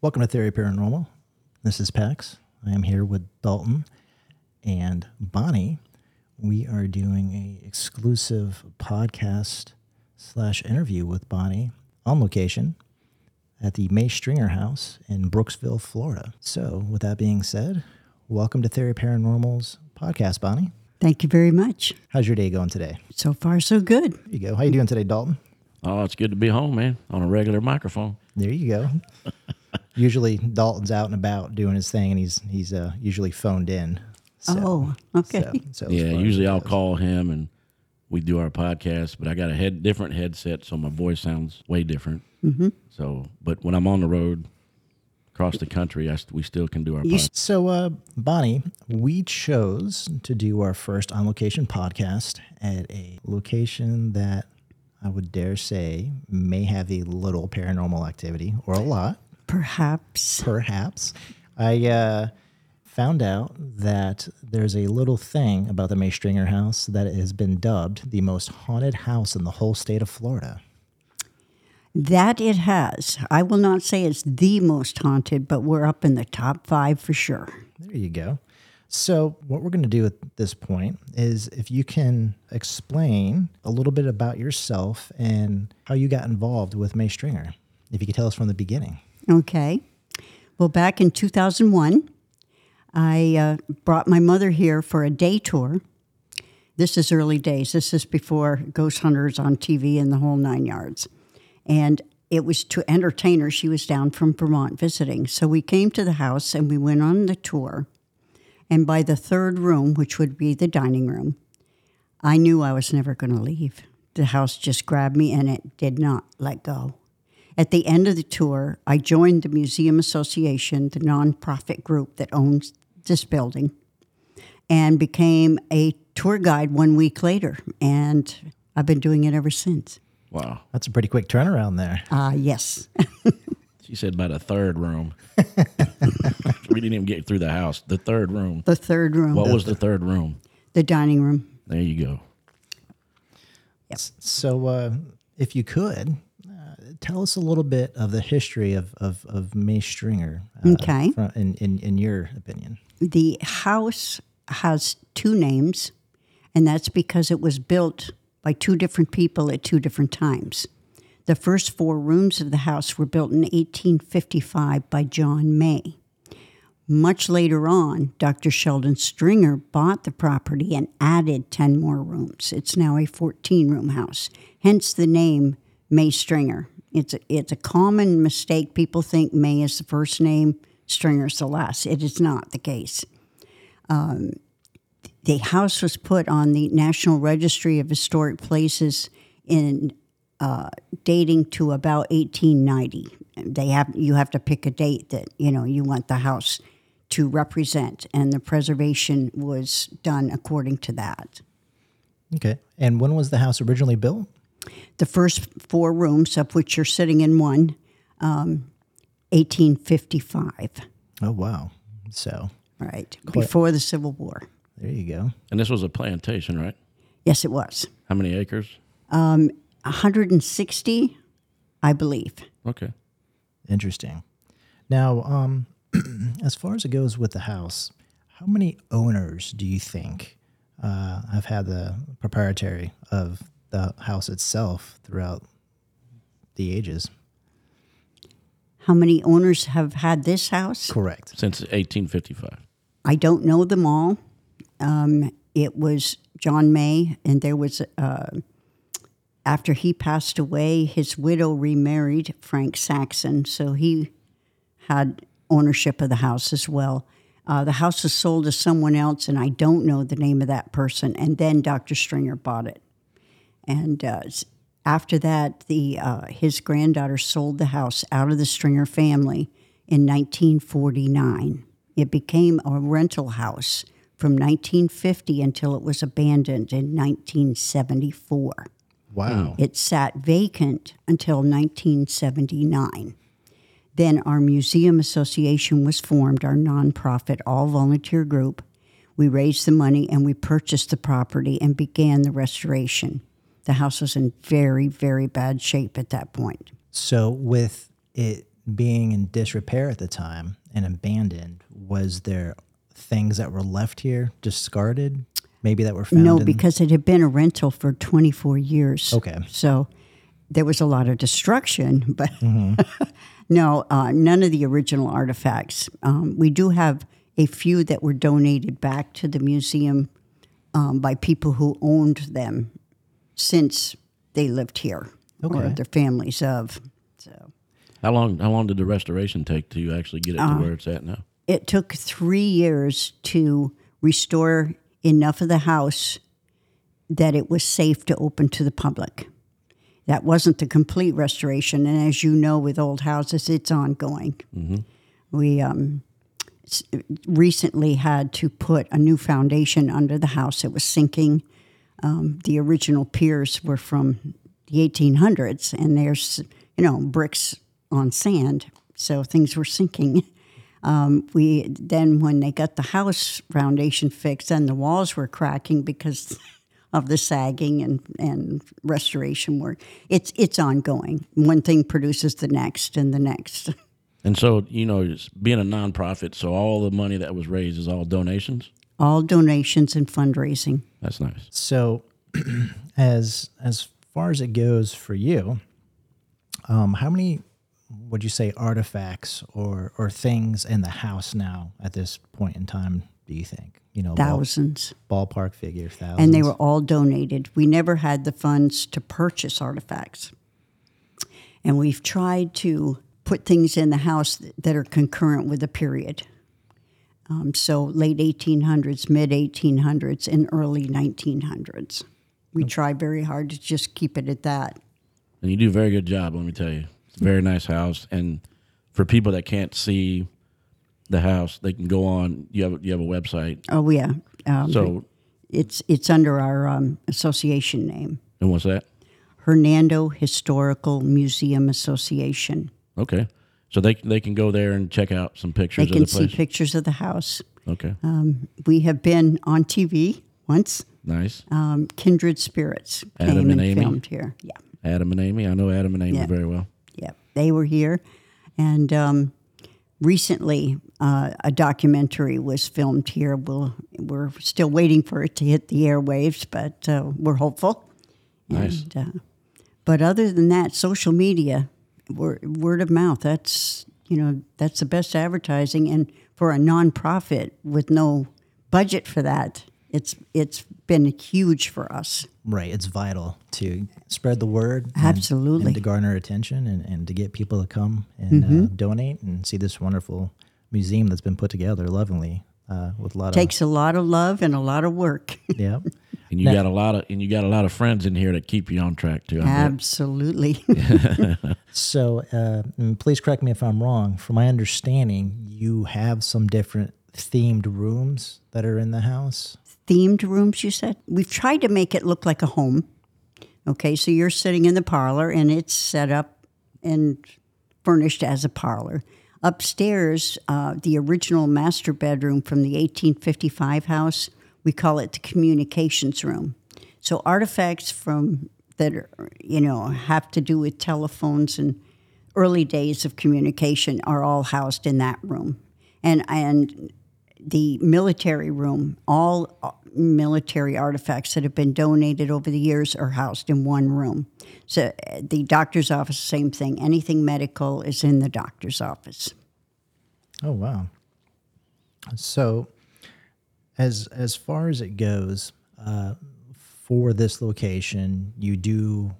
Welcome to Theory Paranormal. This is Pax. I am here with Dalton and Bonnie. We are doing a exclusive podcast slash interview with Bonnie on location at the May Stringer House in Brooksville, Florida. So, with that being said, welcome to Theory Paranormal's podcast, Bonnie. Thank you very much. How's your day going today? So far, so good. There you go. How are you doing today, Dalton? Oh, it's good to be home, man, on a regular microphone. There you go. usually Dalton's out and about doing his thing, and he's he's uh, usually phoned in. So, oh, okay. so- so Yeah, usually I'll call him and we do our podcast, but I got a head different headset, so my voice sounds way different. Mm-hmm. So, but when I'm on the road across the country, I, we still can do our podcast. So, uh, Bonnie, we chose to do our first on location podcast at a location that I would dare say may have a little paranormal activity or a lot, Perhaps. perhaps. I uh, found out that there's a little thing about the May Stringer house that has been dubbed the most haunted house in the whole state of Florida. That it has. I will not say it's the most haunted, but we're up in the top five for sure. There you go. So, what we're going to do at this point is if you can explain a little bit about yourself and how you got involved with May Stringer. If you could tell us from the beginning. Okay. Well, back in 2001, I uh, brought my mother here for a day tour. This is early days. This is before Ghost Hunters on TV and the whole nine yards. And it was to entertain her. She was down from Vermont visiting. So we came to the house and we went on the tour. And by the third room, which would be the dining room, I knew I was never going to leave. The house just grabbed me and it did not let go. At the end of the tour, I joined the Museum Association, the nonprofit group that owns this building, and became a tour guide one week later. And I've been doing it ever since. Wow. That's a pretty quick turnaround there. Ah, yes. She said about a third room. we didn't even get through the house. The third room. the third room, What was the third room? the dining room. There you go. Yes. So, uh, if you could, uh, tell us a little bit of the history of, of, of May Stringer. uh, Okay. fro- in, in, in your opinion. The house has two names, and that's because it was built by two different people at two different times. The first four rooms of the house were built in 1855 by John May. Much later on, Dr. Sheldon Stringer bought the property and added 10 more rooms. It's now a 14 room house, hence the name May Stringer. It's a, it's a common mistake. People think May is the first name, Stringer last. It is not the case. Um, the house was put on the National Registry of Historic Places in uh, dating to about 1890. They have you have to pick a date that you know you want the house to represent, and the preservation was done according to that. Okay. And when was the house originally built? The first four rooms, of which you're sitting in one, um, 1855, Oh, wow. So, right before the Civil War. there you go. And this was a plantation, right? Yes, it was How many acres? 160, I believe. Okay. Interesting. Now, um, as far as it goes with the house, how many owners do you think uh, have had the proprietary of the house itself throughout the ages? How many owners have had this house? Correct. Since 1855. I don't know them all. Um, it was John May, and there was, uh, after he passed away, his widow remarried Frank Saxon, so he had ownership of the house as well. Uh, the house was sold to someone else, and I don't know the name of that person. And then Dr. Stringer bought it. And uh, after that, the uh, his granddaughter sold the house out of the Stringer family in 1949. It became a rental house from 1950 until it was abandoned in 1974. Wow. It sat vacant until 1979. Then our museum association was formed, our nonprofit, all volunteer group. We raised the money and we purchased the property and began the restoration. The house was in very, very bad shape at that point. So, with it being in disrepair at the time and abandoned, was there things that were left here discarded? Maybe that were found. No, in- because it had been a rental for 24 years. Okay. So there was a lot of destruction, but no, uh, none of the original artifacts. Um, we do have a few that were donated back to the museum um, by people who owned them since they lived here or their families of. So How long? How long did the restoration take to actually get it Uh, to where it's at now? it took three years to restore enough of the house that it was safe to open to the public. That wasn't the complete restoration, and as you know, with old houses, it's ongoing. We um, recently had to put a new foundation under the house. It was sinking. Um, the original piers were from the 1800s, and there's you know bricks on sand, so things were sinking. Um, we then, when they got the house foundation fixed, and the walls were cracking because of the sagging and, and restoration work. It's it's ongoing. One thing produces the next and the next. And so, you know, being a nonprofit, so all the money that was raised is all donations. All donations and fundraising. That's nice. So, as as far as it goes for you, um, how many would you say artifacts or or things in the house now at this point in time? Do you think you know ball- Thousands. ballpark figure thousands? and they were all donated. We never had the funds to purchase artifacts. And we've tried to put things in the house that are concurrent with the period. Um, so late 1800s, mid 1800s, and early 1900s. We try very hard to just keep it at that. And you do a very good job, let me tell you. It's a very nice house. And for people that can't see the house, they can go on. You have you have a website. Oh yeah, um, So, it's it's under our um, association name, and what's that? Hernando Historical Museum Association. Okay. So they they can go there and check out some pictures. They can of the see pictures of the house. okay. We have been on TV once. nice. Um, Kindred Spirits Adam came and and, Amy? filmed here. Yeah, Adam and Amy. I know Adam and Amy Yeah. very well. yeah, they were here, and um, recently uh, a documentary was filmed here. We'll, we're still waiting for it to hit the airwaves, but uh, we're hopeful. Nice. And, uh, but other than that, social media, word, word of mouth. That's you know that's the best advertising, and for a nonprofit with no budget for that, it's it's been huge for us. right. It's vital to spread the word, and- Absolutely. and to garner attention, and, and to get people to come and Mm-hmm. uh, donate and see this wonderful museum that's been put together lovingly uh, with a lot Takes a lot of love and a lot of work. yeah. And you got a lot of and you got a lot of friends in here that keep you on track too. I bet. Absolutely. So, uh, please correct me if I'm wrong. From my understanding, you have some different themed rooms that are in the house. Themed rooms, you said? We've tried to make it look like a home. Okay, so you're sitting in the parlor and it's set up and furnished as a parlor. Upstairs, uh, the original master bedroom from the 1855 house, we call it the communications room. So artifacts from that are, you know have to do with telephones and early days of communication are all housed in that room, and and the military room, all military artifacts that have been donated over the years are housed in one room. So uh, the doctor's office, same thing. Anything medical is in the doctor's office. Oh wow! So, as as far as it goes, uh, for this location, you do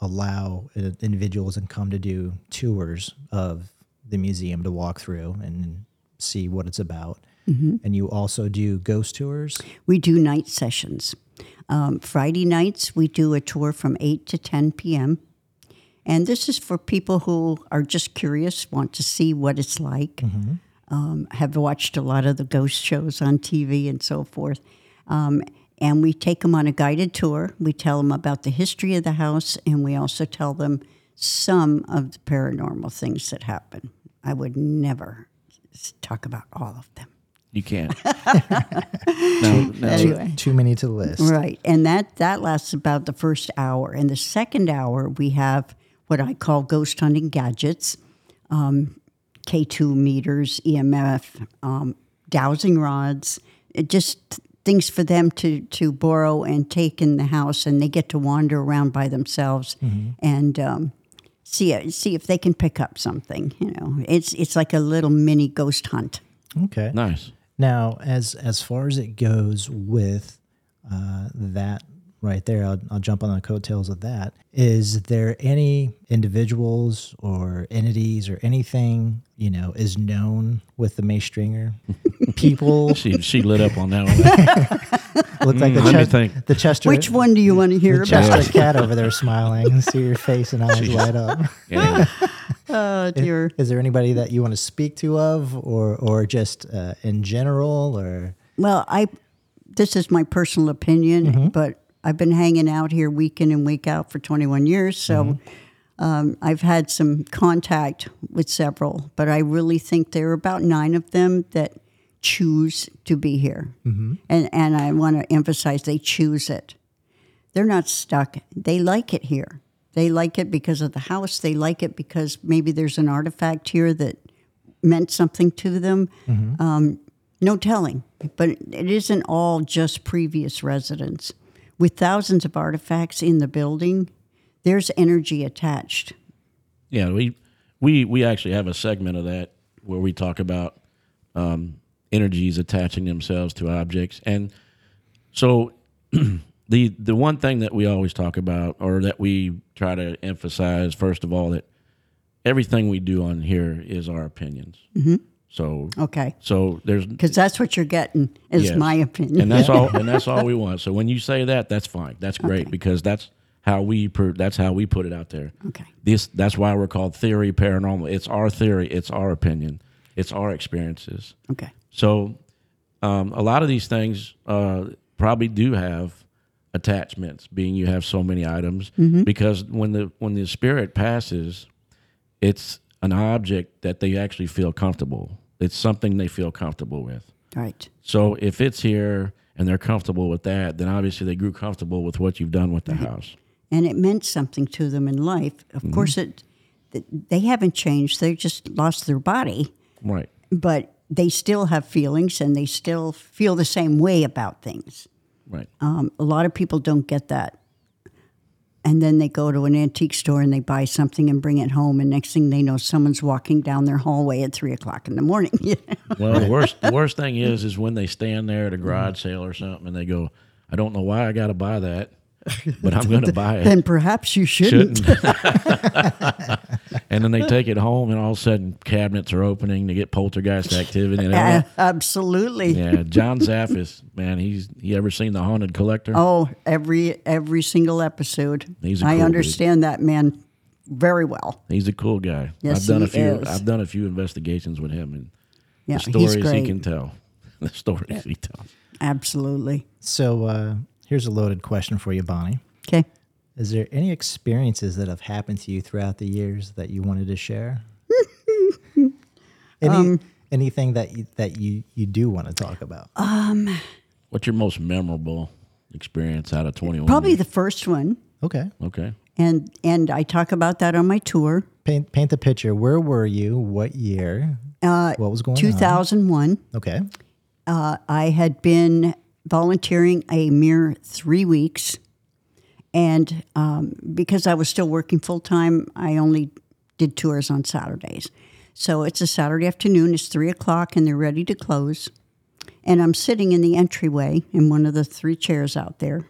allow uh, individuals and come to do tours of the museum to walk through and see what it's about. And you also do ghost tours. We do night sessions. Um, Friday nights, we do a tour from 8 to 10 p.m. And this is for people who are just curious, want to see what it's like, um, have watched a lot of the ghost shows on TV and so forth. Um, and we take them on a guided tour. We tell them about the history of the house, and we also tell them some of the paranormal things that happen. I would never talk about all of them. You can't. no, no. Anyway. Too many to list. Right, and that that lasts about the first hour. In the second hour, we have what I call ghost hunting gadgets. um, K2 meters, EMF, um, dowsing rods, it just things for them to, to borrow and take in the house, and they get to wander around by themselves and um, see see if they can pick up something. You know, it's it's like a little mini ghost hunt. Okay. Nice. Now, as as far as it goes with uh, that right there, I'll, I'll jump on the coattails of that. Is there any individuals or entities or anything you know is known with the May Stringer? People She she lit up on that one. look like the, Mm, let me Ches- think. the Chester. Which one do you want to hear The about? Chester cat over there smiling. See your face and eyes light up. Yeah. Oh dear. Is there anybody that you want to speak to of, or or just uh, in general, or Well, I this is my personal opinion, but I've been hanging out here week in and week out for 21 years, so um, I've had some contact with several, but I really think there are about nine of them that choose to be here, and and I want to emphasize they choose it. They're not stuck. They like it here. They like it because of the house. They like it because maybe there's an artifact here that meant something to them. Um, no telling. But it isn't all just previous residents. With thousands of artifacts in the building, there's energy attached. Yeah, we we we actually have a segment of that where we talk about um, energies attaching themselves to objects, and so the the one thing that we always talk about, or that we try to emphasize, first of all, that everything we do on here is our opinions. Mm-hmm. So Okay. so there's Because that's what you're getting, is Yes. my opinion. and that's all and that's all we want. So when you say that, that's fine. That's great Okay. because that's how we per, that's how we put it out there. Okay. This that's why we're called theory paranormal. It's our theory. It's our opinion. It's our experiences. okay. So um, a lot of these things uh, probably do have attachments, being you have so many items. Because when the when the spirit passes, it's an object that they actually feel comfortable. It's something they feel comfortable with. Right. So if it's here and they're comfortable with that, then obviously they grew comfortable with what you've done with the house. And it meant something to them in life. Of Mm-hmm. course, it they haven't changed. They just lost their body, Right. but they still have feelings and they still feel the same way about things. Right. Um, a lot of people don't get that. And then they go to an antique store and they buy something and bring it home, and next thing they know, someone's walking down their hallway at three o'clock in the morning. Well, the worst the worst thing is is when they stand there at a garage sale or something and they go, I don't know why I got to buy that, but I'm going to buy it. then perhaps you shouldn't. Shouldn't. And then they take it home, and all of a sudden cabinets are opening to get poltergeist activity. And Uh, absolutely. yeah, John Zaffis, man, he's he ever seen the Haunted Collector? Oh, every every single episode. He's a I cool dude. I understand that man very well. He's a cool guy. Yes, I've done he a few. is. I've done a few investigations with him, and Yeah, the stories he's he can tell. The stories he tells. Absolutely. so? Uh, here's a loaded question for you, Bonnie. Okay. Is there any experiences that have happened to you throughout the years that you wanted to share? Any, Um, anything that you, that you, you do want to talk about? Um, What's your most memorable experience out of 21? Probably the first one, okay. Okay. and and I talk about that on my tour. Paint, paint the picture. Where were you? What year? Uh, what was going Two on? thousand one. Okay. Uh, I had been volunteering a mere three weeks, and um, because I was still working full time, I only did tours on Saturdays. So it's a Saturday afternoon. It's three o'clock, and they're ready to close. And I'm sitting in the entryway in one of the three chairs out there.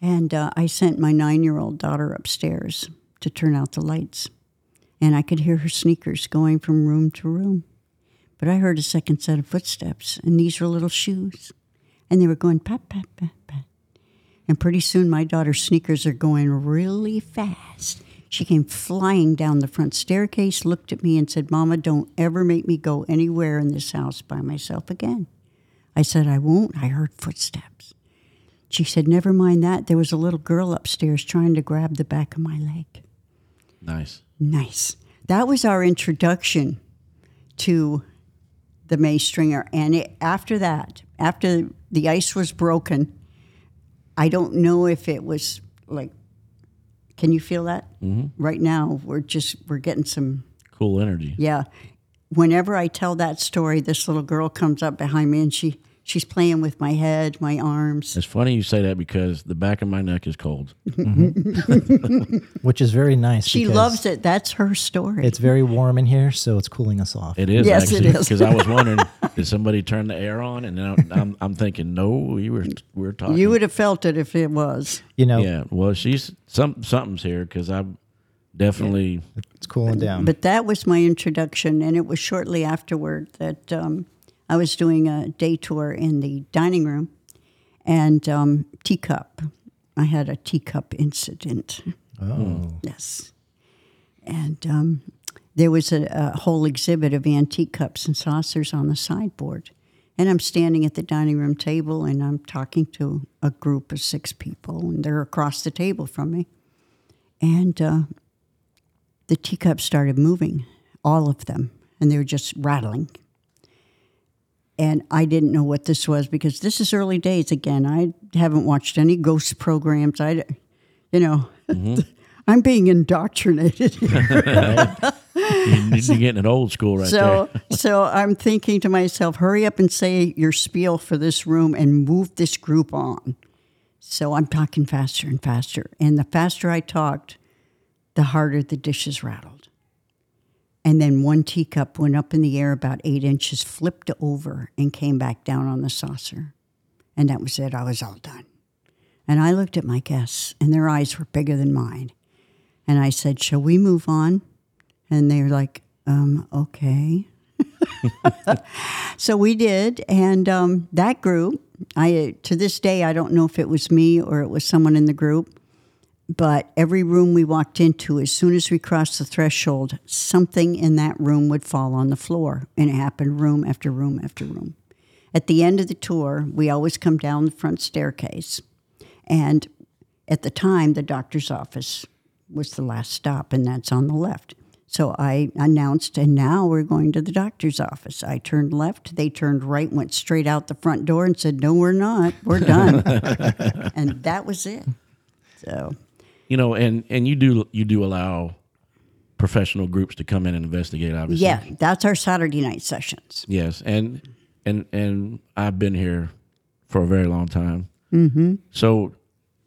And uh, I sent my nine year old daughter upstairs to turn out the lights. And I could hear her sneakers going from room to room. But I heard a second set of footsteps, and these were little shoes. And they were going pat, pat, pat, pat. And pretty soon my daughter's sneakers are going really fast. She came flying down the front staircase, looked at me, and said, Mama, don't ever make me go anywhere in this house by myself again. I said, I won't. I heard footsteps. She said, Never mind that. There was a little girl upstairs trying to grab the back of my leg. Nice. Nice. That was our introduction to the May Stringer. And it, after that, after the ice was broken, I don't know if it was like, can you feel that? Mm-hmm. Right now, we're just, we're getting some cool energy. Yeah. Whenever I tell that story, this little girl comes up behind me and she she's playing with my head, my arms. It's funny you say that because the back of my neck is cold. which is very nice. She loves it. That's her story. It's very warm in here, so it's cooling us off. It is Yes, it actually is. because I was wondering did somebody turn the air on, and now I'm, I'm thinking no, we were we were talking. you would have felt it if it was. you know, yeah. Well, she's some something's here because I'm definitely it's cooling down. But that was my introduction, and it was shortly afterward that um, I was doing a day tour in the dining room, and um, teacup. I had a teacup incident. oh, Yes, and um, there was a, a whole exhibit of antique cups and saucers on the sideboard. And I'm standing at the dining room table, and I'm talking to a group of six people, and they're across the table from me. And uh, the teacups started moving, all of them, and they were just rattling. And I didn't know what this was because this is early days again. I haven't watched any ghost programs. I, you know, mm-hmm. I'm being indoctrinated. you need to get in old school right so, there. so I'm thinking to myself, hurry up and say your spiel for this room and move this group on. So I'm talking faster and faster. And the faster I talked, the harder the dishes rattled. And then one teacup went up in the air about eight inches, flipped over, and came back down on the saucer. And that was it. I was all done. And I looked at my guests, and their eyes were bigger than mine. And I said, Shall we move on? And they were like, um, okay. so we did, and um, that group. I to this day I don't know if it was me or it was someone in the group, but every room we walked into, as soon as we crossed the threshold, something in that room would fall on the floor, and it happened room after room after room. At the end of the tour, we always come down the front staircase, and at the time, the doctor's office was the last stop, and that's on the left. So I announced, and now we're going to the doctor's office. I turned left, they turned right, went straight out the front door, and said, No, we're not. We're done. and that was it. So, You know, and and you do you do allow professional groups to come in and investigate. Obviously, yeah, that's our Saturday night sessions. Yes, and and and I've been here for a very long time. Mm-hmm. So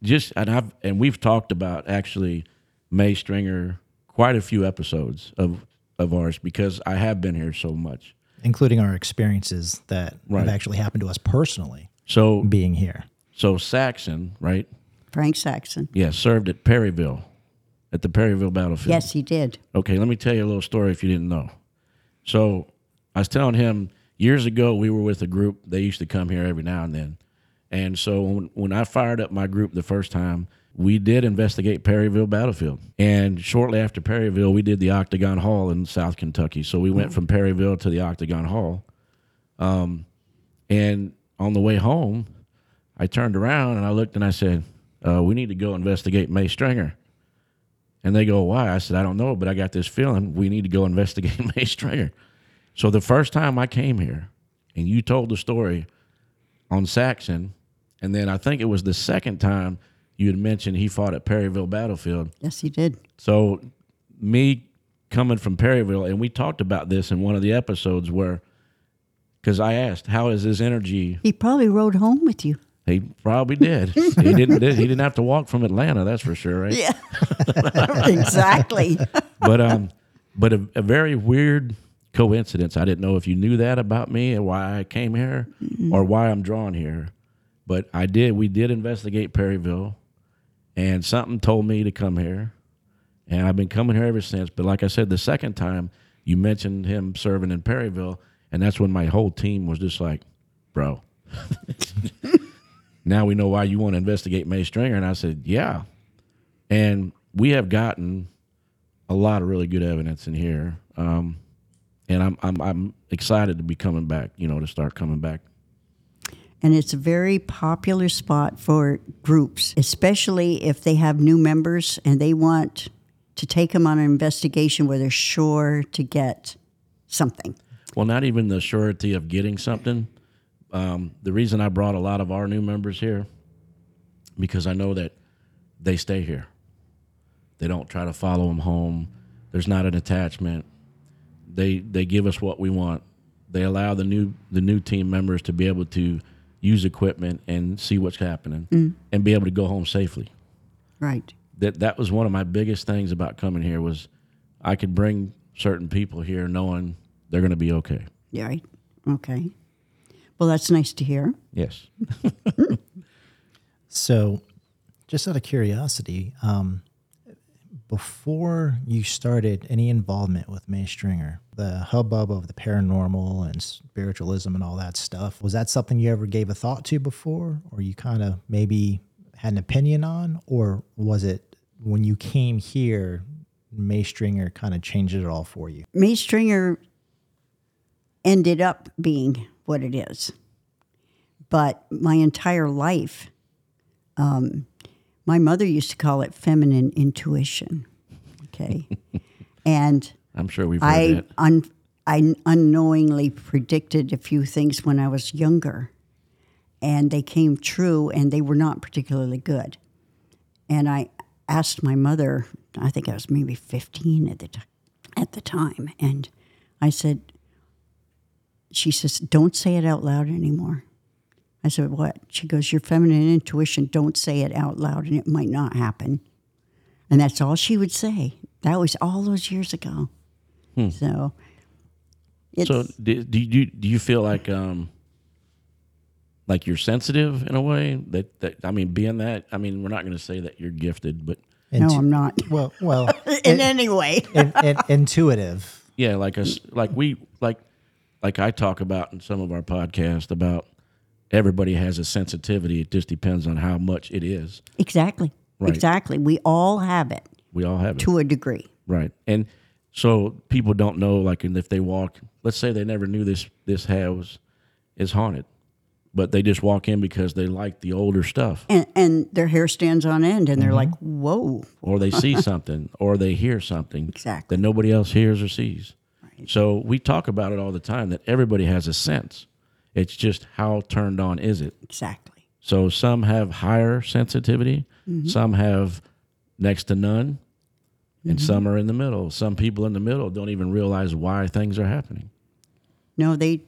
just and I've and we've talked about actually May Stringer quite a few episodes of of ours because I have been here so much. including our experiences that Right. have actually happened to us personally So being here. so Saxon, right? Frank Saxon. Yeah, served at Perryville, at the Perryville battlefield. Yes, he did. Okay, let me tell you a little story if you didn't know. So I was telling him years ago we were with a group. They used to come here every now and then, and so when, when I fired up my group the first time, we did investigate Perryville battlefield. And shortly after Perryville, we did the Octagon Hall in South Kentucky. So we went from Perryville to the Octagon Hall. Um, and on the way home, I turned around and I looked and I said, uh, "We need to go investigate May Stringer." And they go, why? I said, I don't know, but I got this feeling we need to go investigate May Stringer. So the first time I came here and you told the story on Saxon, and then I think it was the second time you had mentioned he fought at Perryville Battlefield. Yes, he did. So me coming from Perryville, and we talked about this in one of the episodes where, because I asked, how is his energy? He probably rode home with you. He probably did. he didn't. He didn't have to walk from Atlanta. That's for sure, right? Yeah. exactly. but um, but a, a very weird coincidence. I didn't know if you knew that about me and why I came here, or why I'm drawn here. But I did. We did investigate Perryville, and something told me to come here, and I've been coming here ever since. But like I said, the second time you mentioned him serving in Perryville, and that's when my whole team was just like, "Bro." Now we know why you want to investigate May Stringer. And I said, yeah. And we have gotten a lot of really good evidence in here. Um, and I'm, I'm, I'm excited to be coming back, you know, to start coming back. And it's a very popular spot for groups, especially if they have new members and they want to take them on an investigation where they're sure to get something. Well, not even the surety of getting something. Um, the reason I brought a lot of our new members here, because I know that they stay here. They don't try to follow them home. There's not an attachment. they they give us what we want. They allow the new the new team members to be able to use equipment and see what's happening and be able to go home safely. Right. That that was one of my biggest things about coming here was I could bring certain people here knowing they're going to be okay. Yeah, Right. Okay. Well, that's nice to hear. Yes. So, just out of curiosity, um, before you started any involvement with May Stringer, the hubbub of the paranormal and spiritualism and all that stuff, was that something you ever gave a thought to before, or you kind of maybe had an opinion on, or was it when you came here, May Stringer kind of changed it all for you? May Stringer ended up being what it is. But my entire life, um, my mother used to call it feminine intuition. Okay. and I'm sure we've I, un, I unknowingly predicted a few things when I was younger, and they came true, and they were not particularly good. And I asked my mother, I think I was maybe 15 at the, ti- at the time, and I said, she says, don't say it out loud anymore. I said, what? She goes, your feminine intuition, don't say it out loud, and it might not happen. And that's all she would say. That was all those years ago. So, it's, So do, do you do you feel like um like you're sensitive in a way that that I mean being that I mean we're not going to say that you're gifted but no, Intu- I'm not. Well, well, In any way. in, in, intuitive. yeah like us like we like like I talk about in some of our podcasts about everybody has a sensitivity it just depends on how much it is Exactly. Right. Exactly. We all have it we all have it to a degree. Right. And so people don't know, like, and if they walk, let's say they never knew this this house is haunted, but they just walk in because they like the older stuff, And, and their hair stands on end and they're Mm-hmm. like, whoa. or they see something, or they hear something Exactly. that nobody else hears or sees. So we talk about it all the time that everybody has a sense. It's just how turned on is it? Exactly. So some have higher sensitivity, mm-hmm. some have next to none, and mm-hmm. some are in the middle. Some people in the middle don't even realize why things are happening. No, they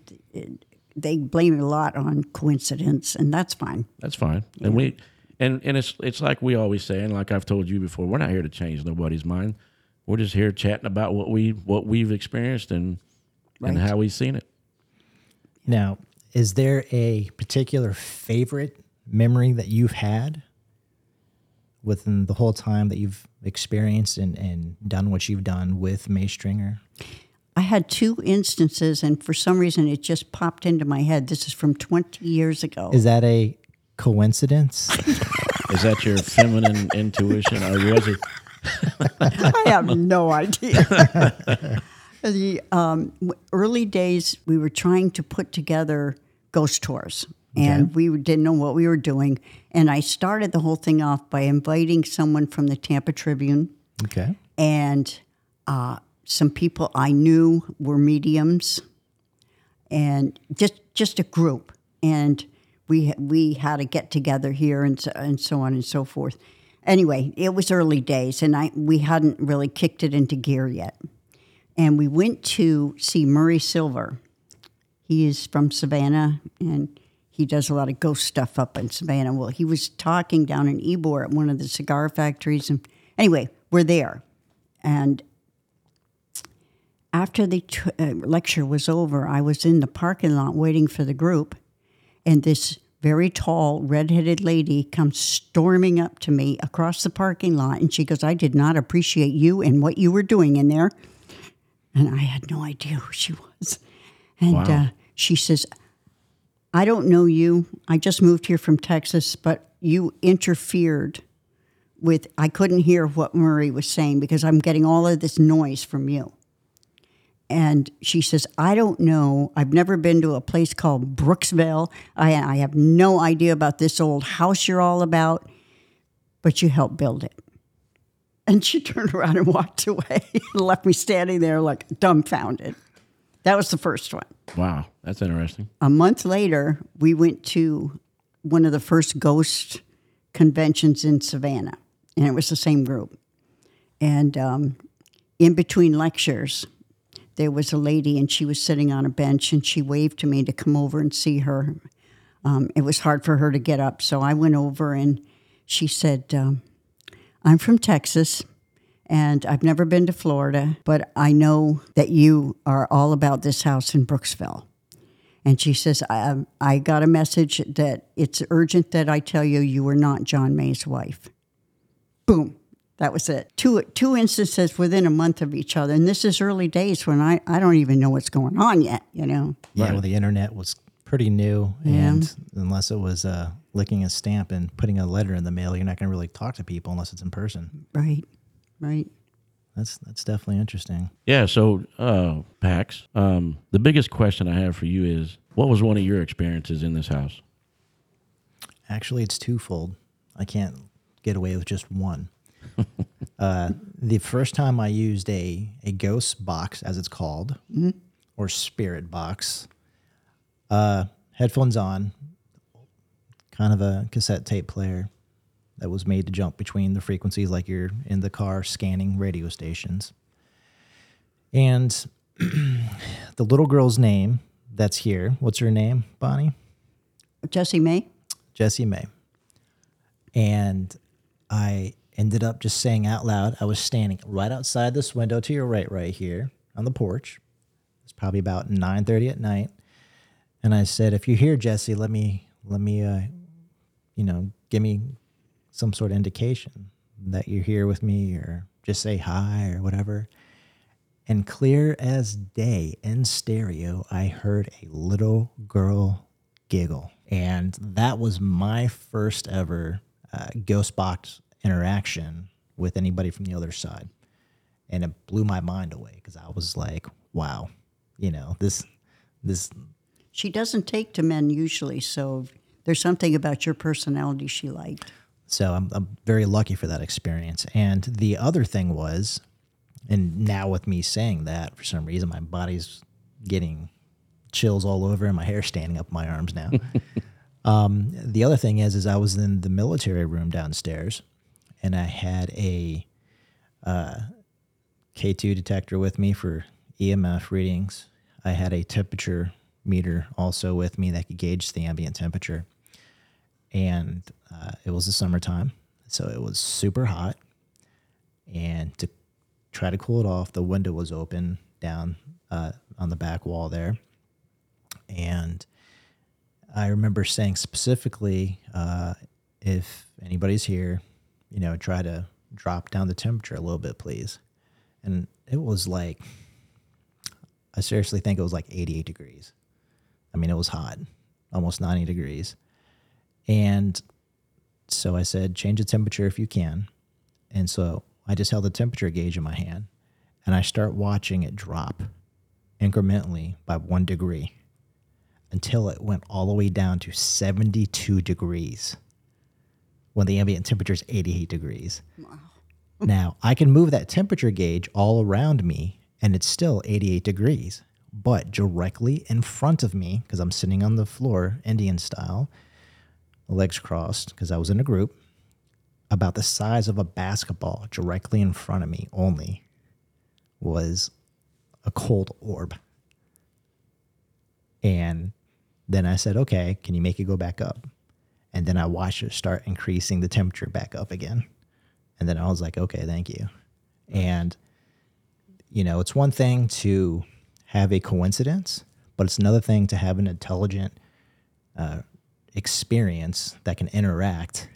they blame it a lot on coincidence, and that's fine. That's fine. And we and and it's it's like we always say, and like I've told you before, we're not here to change nobody's mind. We're just here chatting about what we what we've experienced and and how we've seen it. Now, is there a particular favorite memory that you've had within the whole time that you've experienced and, and done what you've done with May Stringer? I had two instances, and for some reason, it just popped into my head. This is from 20 years ago. Is that a coincidence? Is that your feminine intuition, or was it? I have no idea. the um, early days, we were trying to put together ghost tours, and we didn't know what we were doing. And I started the whole thing off by inviting someone from the Tampa Tribune okay. and uh, some people I knew were mediums, and just just a group. And we we had a get together here, and so, and so on and so forth. Anyway, it was early days, and I we hadn't really kicked it into gear yet. And we went to see Murray Silver. He is from Savannah, and he does a lot of ghost stuff up in Savannah. Well, he was talking down in Ybor at one of the cigar factories, and anyway, we're there, and after the t- uh, lecture was over, I was in the parking lot waiting for the group, and this very tall, redheaded lady comes storming up to me across the parking lot, and she goes, "I did not appreciate you and what you were doing in there." And I had no idea who she was, and Wow. uh, she says, "I don't know you. I just moved here from Texas, but you interfered." With I couldn't hear what Murray was saying because I'm getting all of this noise from you. And she says, I don't know. I've never been to a place called Brooksville. I, I have no idea about this old house you're all about, but you helped build it. And she turned around and walked away and left me standing there like dumbfounded. That was the first one. Wow, that's interesting. A month later, we went to one of the first ghost conventions in Savannah, and it was the same group. And um, in between lectures, there was a lady and she was sitting on a bench and she waved to me to come over and see her. Um, it was hard for her to get up, so I went over and she said, um, I'm from Texas and I've never been to Florida, but I know that you are all about this house in Brooksville. And she says, I, um, I got a message that it's urgent that I tell you you were not John May's wife. Boom. That was it. Two, two instances within a month of each other. And this is early days when I, I don't even know what's going on yet, you know? Yeah, well, the internet was pretty new, Yeah. and unless it was uh, licking a stamp and putting a letter in the mail, you're not going to really talk to people unless it's in person. Right, right. That's that's definitely interesting. Yeah. So, uh, Pax, um, the biggest question I have for you is, what was one of your experiences in this house? Actually, it's twofold. I can't get away with just one. uh, the first time I used a a ghost box, as it's called, or spirit box, uh, headphones on, kind of a cassette tape player that was made to jump between the frequencies, like you're in the car scanning radio stations. And the little girl's name that's here. What's her name, Bonnie? Jessie May? Jessie May. And I ended up just saying out loud, I was standing right outside this window to your right, right here on the porch. It's probably about 9:30 at night. And I said, if you're here, Jesse, let me let me uh, you know, give me some sort of indication that you're here with me or just say hi or whatever. And clear as day in stereo, I heard a little girl giggle. And that was my first ever uh, ghost box interaction with anybody from the other side. And it blew my mind away because I was like, wow, you know, this, this, She doesn't take to men usually, so there's something about your personality she liked. So I'm, I'm very lucky for that experience. And the other thing was, and now with me saying that, for some reason, my body's getting chills all over and my hair standing up my arms now. um, the other thing is, is I was in the military room downstairs, and I had a uh, K2 detector with me for EMF readings. I had a temperature meter also with me that could gauge the ambient temperature and uh, it was the summertime, so it was super hot. And to try to cool it off, the window was open down uh, on the back wall there. And I remember saying specifically, uh, if anybody's here, you know, try to drop down the temperature a little bit, please. And it was like, I seriously think it was like 88 degrees. I mean, it was hot, almost 90 degrees. And so I said, change the temperature if you can. And so I just held the temperature gauge in my hand and I start watching it drop incrementally by one degree until it went all the way down to 72 degrees when the ambient temperature is 88 degrees. now, I can move that temperature gauge all around me and it's still 88 degrees, but directly in front of me, because I'm sitting on the floor, Indian style, legs crossed because I was in a group, about the size of a basketball directly in front of me only was a cold orb. And then I said, okay, can you make it go back up? And then I watched it start increasing the temperature back up again. And then I was like, okay, thank you. And, you know, it's one thing to have a coincidence, but it's another thing to have an intelligent uh, experience that can interact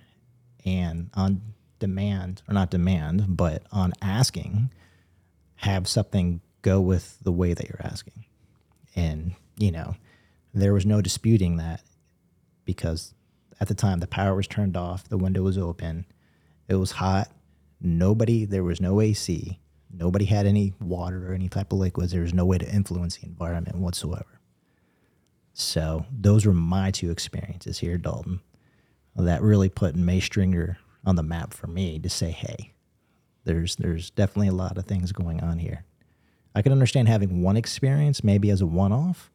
and on demand or not demand but on asking have something go with the way that you're asking and you know there was no disputing that because at the time the power was turned off the window was open it was hot nobody there was no ac nobody had any water or any type of liquids there was no way to influence the environment whatsoever so those were my two experiences here, at Dalton. That really put May Stringer on the map for me to say, hey, there's there's definitely a lot of things going on here. I can understand having one experience maybe as a one off,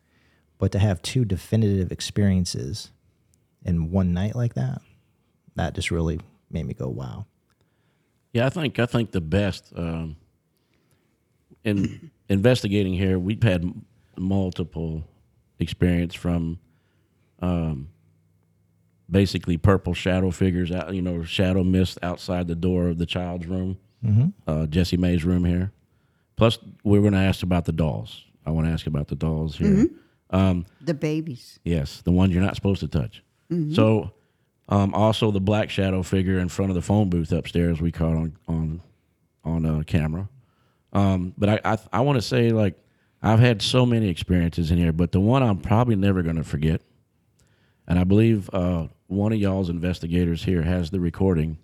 but to have two definitive experiences in one night like that, that just really made me go, wow. Yeah, I think I think the best, um, and investigating here, we've had multiple experience from um, basically purple shadow figures out, you know, shadow mist outside the door of the child's room, uh, Jesse May's room here. Plus, we're going to ask about the dolls. I want to ask about the dolls here. The babies. Yes, the ones you're not supposed to touch. So, um, also the black shadow figure in front of the phone booth upstairs we caught on on on uh, camera. Um, but I I, I want to say like I've had so many experiences in here, but the one I'm probably never going to forget, and I believe uh, one of y'all's investigators here has the recording.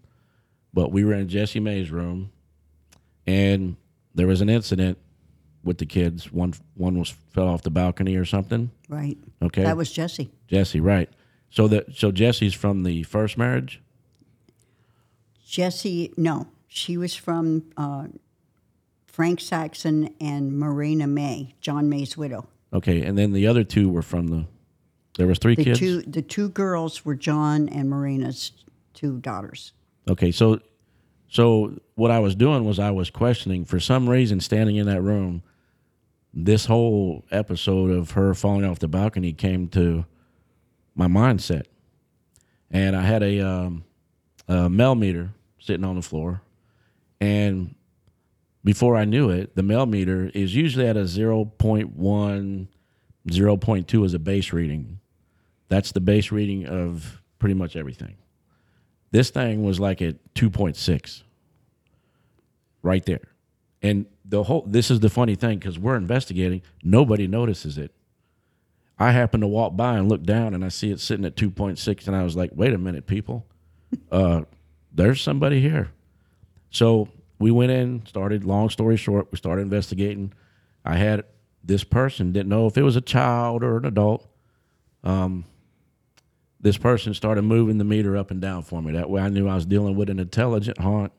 But we were in Jesse May's room, and there was an incident with the kids. One one was fell off the balcony or something. Right. Okay. That was Jesse. Jesse, right? So that so Jesse's from the first marriage. Jesse, no, she was from uh, Frank Saxon and Marina May, John May's widow. Okay, and then the other two were from the. There was three The kids. two the two girls were John and Marina's two daughters. Okay, so so what I was doing was I was questioning for some reason standing in that room. This whole episode of her falling off the balcony came to my mindset, and I had a, um, a mel meter sitting on the floor, and before I knew it, the mel meter is usually at a 0.1, 0.2 as a base reading. That's the base reading of pretty much everything. This thing was like at 2.6 right there. And the whole this is the funny thing because we're investigating, nobody notices it. I happened to walk by and look down and I see it sitting at 2.6 and I was like, wait a minute, people. Uh, there's somebody here. So we went in, started, long story short, we started investigating. I had this person, didn't know if it was a child or an adult. Um, this person started moving the meter up and down for me. That way I knew I was dealing with an intelligent haunt,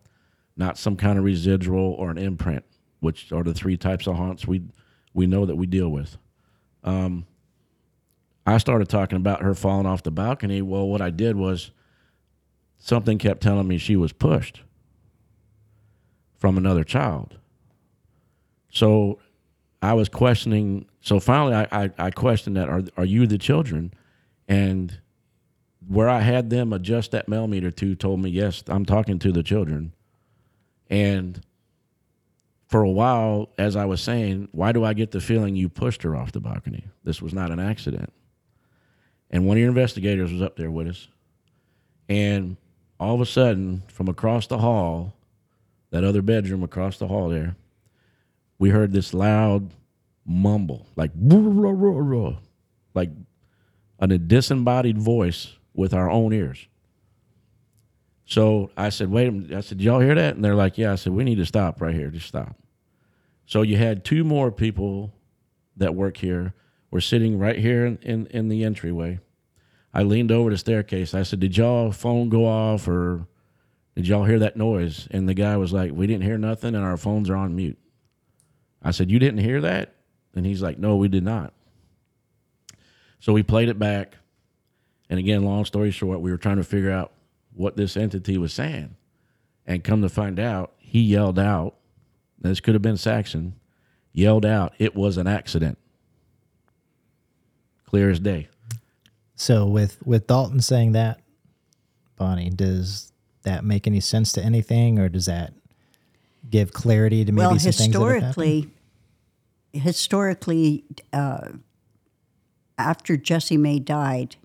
not some kind of residual or an imprint, which are the three types of haunts we we know that we deal with. Um, I started talking about her falling off the balcony. Well, what I did was something kept telling me she was pushed from another child. So I was questioning. So finally, I, I, I questioned that: Are are you the children? And where I had them adjust that mel meter to told me, yes, I'm talking to the children. And for a while, as I was saying, why do I get the feeling you pushed her off the balcony? This was not an accident. And one of your investigators was up there with us. And all of a sudden, from across the hall, that other bedroom across the hall there, we heard this loud mumble, like like a disembodied voice with our own ears. So I said, wait a minute. I said, y'all hear that? And they're like, yeah. I said, we need to stop right here. Just stop. So you had two more people that work here. Were sitting right here in, in, in the entryway. I leaned over the staircase. I said, did y'all phone go off or did y'all hear that noise? And the guy was like, we didn't hear nothing and our phones are on mute. I said, you didn't hear that? And he's like, no, we did not. So we played it back. And again, long story short, we were trying to figure out what this entity was saying. And come to find out, he yelled out, this could have been Saxon, yelled out, it was an accident. Clear as day. So with with Dalton saying that, Bonnie, does that make any sense to anything, or does that give clarity to maybe well, some things that have happened? historically, historically, uh, after Jesse May died,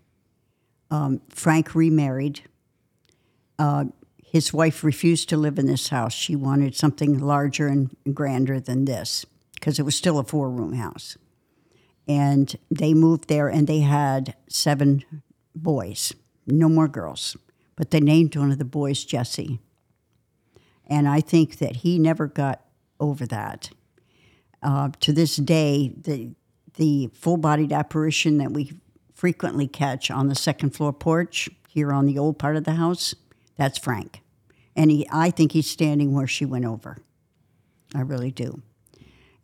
um, Frank remarried. Uh, his wife refused to live in this house. She wanted something larger and grander than this because it was still a four room house. And they moved there and they had seven boys, no more girls. But they named one of the boys Jesse. And I think that he never got over that. Uh, to this day, the the full bodied apparition that we frequently catch on the second floor porch here on the old part of the house, that's Frank. And he, I think he's standing where she went over. I really do.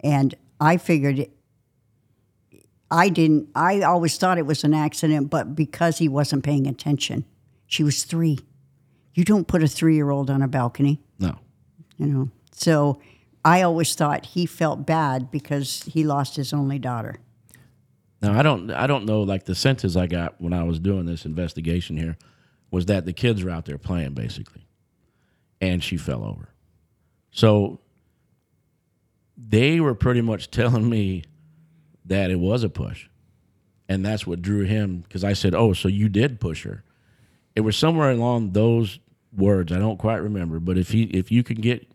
And I figured, I didn't, I always thought it was an accident, but because he wasn't paying attention, she was three. You don't put a three year old on a balcony No. you know. So I always thought he felt bad because he lost his only daughter. Now I don't I don't know like the senses I got when I was doing this investigation here was that the kids were out there playing basically. And she fell over. So they were pretty much telling me that it was a push. And that's what drew him because I said, "Oh, so you did push her." It was somewhere along those words. I don't quite remember, but if he if you can get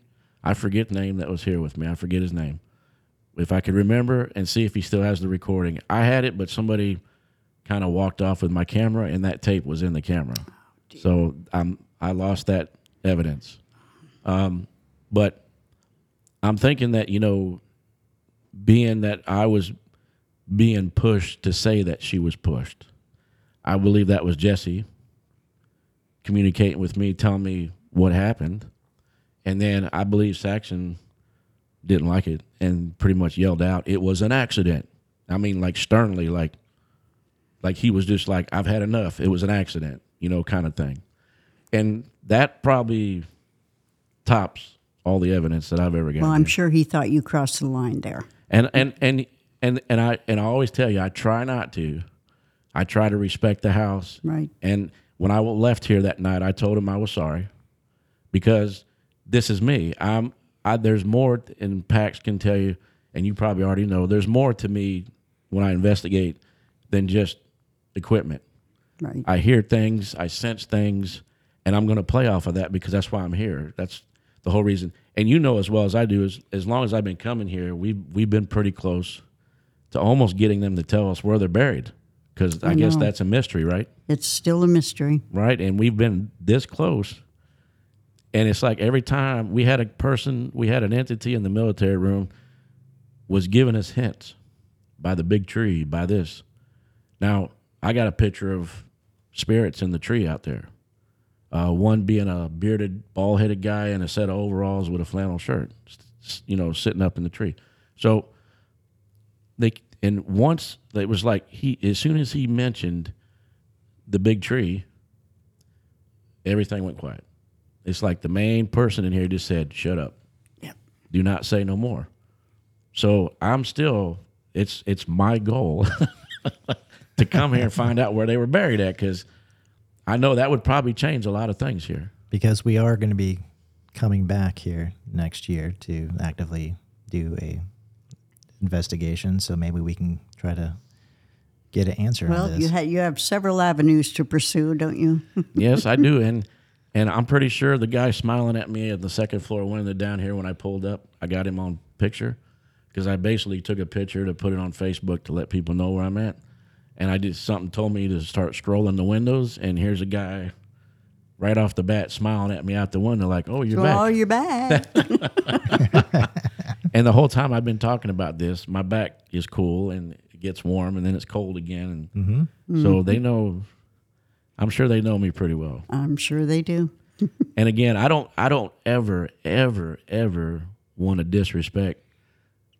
I forget the name that was here with me. I forget his name if I could remember and see if he still has the recording. I had it, but somebody kind of walked off with my camera, and that tape was in the camera. so I'm I lost that evidence. Um, but I'm thinking that you know, being that I was being pushed to say that she was pushed, I believe that was Jesse communicating with me, telling me what happened, and then I believe Saxon didn't like it and pretty much yelled out it was an accident. I mean like sternly like like he was just like i've had enough. It was an accident you know kind of thing. And that probably tops all the evidence that i've ever gotten Well, I'm sure he thought you crossed the line there. and and and and and i and i always tell you i try not to i try to respect the house Right. and when I left here that night, I told him I was sorry because this is me. I'm I, there's more, and Pax can tell you, and you probably already know. There's more to me when I investigate than just equipment. Right. I hear things, I sense things, and I'm going to play off of that because that's why I'm here. That's the whole reason. And you know as well as I do, as as long as I've been coming here, we've we've been pretty close to almost getting them to tell us where they're buried, because I, I guess that's a mystery, right? It's still a mystery. Right, and we've been this close. And it's like every time we had a person, we had an entity in the military room was giving us hints by the big tree, by this. Now, I got a picture of spirits in the tree out there. Uh, one being a bearded, bald headed guy in a set of overalls with a flannel shirt, you know, sitting up in the tree. So they, and once it was like he, as soon as he mentioned the big tree, everything went quiet. It's like the main person in here just said, shut up. Yep. Do not say no more. So I'm still, it's, it's my goal to come here and find out where they were buried at because I know that would probably change a lot of things here. because we are going to be coming back here next year to actively do a investigation. So maybe we can try to get an answer on Well, this. you, ha- you have several avenues to pursue, don't you? yes, I do. And and I'm pretty sure the guy smiling at me at the second floor window down here when I pulled up, I got him on picture because I basically took a picture to put it on Facebook to let people know where I'm at. And I did something told me to start scrolling the windows, and here's a guy right off the bat smiling at me out the window like, "Oh, you're Oh, back." you're back. And the whole time I've been talking about this, my back is cool and it gets warm, and then it's cold again, and mm-hmm. so mm-hmm. they know. I'm sure they know me pretty well. I'm sure they do. And again, I don't I don't ever ever ever want to disrespect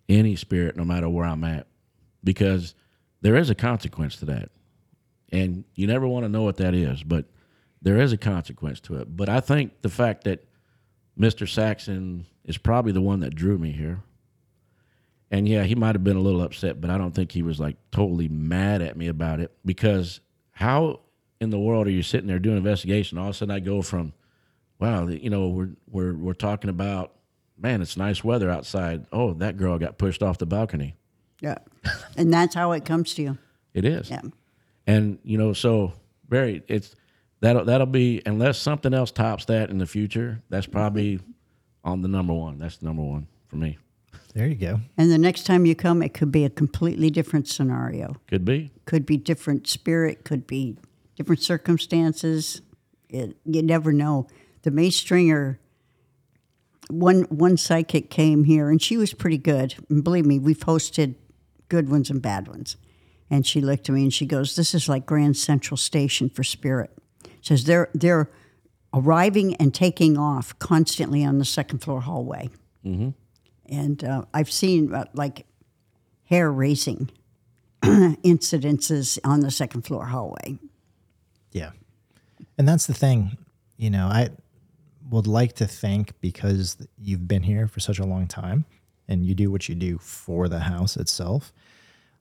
any spirit no matter where I'm at because there is a consequence to that. And you never want to know what that is, but there is a consequence to it. But I think the fact that Mr. Saxon is probably the one that drew me here. And yeah, he might have been a little upset, but I don't think he was like totally mad at me about it because how in the world are you sitting there doing investigation? All of a sudden I go from wow, you know, we're we're we're talking about, man, it's nice weather outside. Oh, that girl got pushed off the balcony. Yeah. and that's how it comes to you. It is, Yeah. and you know, so very, it's that'll that'll be unless something else tops that in the future. That's probably on the number one. That's the number one for me. there you go. And the next time you come, it could be a completely different scenario. Could be. Could be different spirit, could be different circumstances. It, you never know. The May Stringer, one one psychic came here, and she was pretty good. And believe me, we've hosted good ones and bad ones. And she looked at me and she goes, "This is like Grand Central Station for spirit." Says they're they're arriving and taking off constantly on the second floor hallway. And uh, I've seen uh, like hair raising incidences on the second floor hallway. Yeah. And that's the thing, you know, I would like to think because you've been here for such a long time and you do what you do for the house itself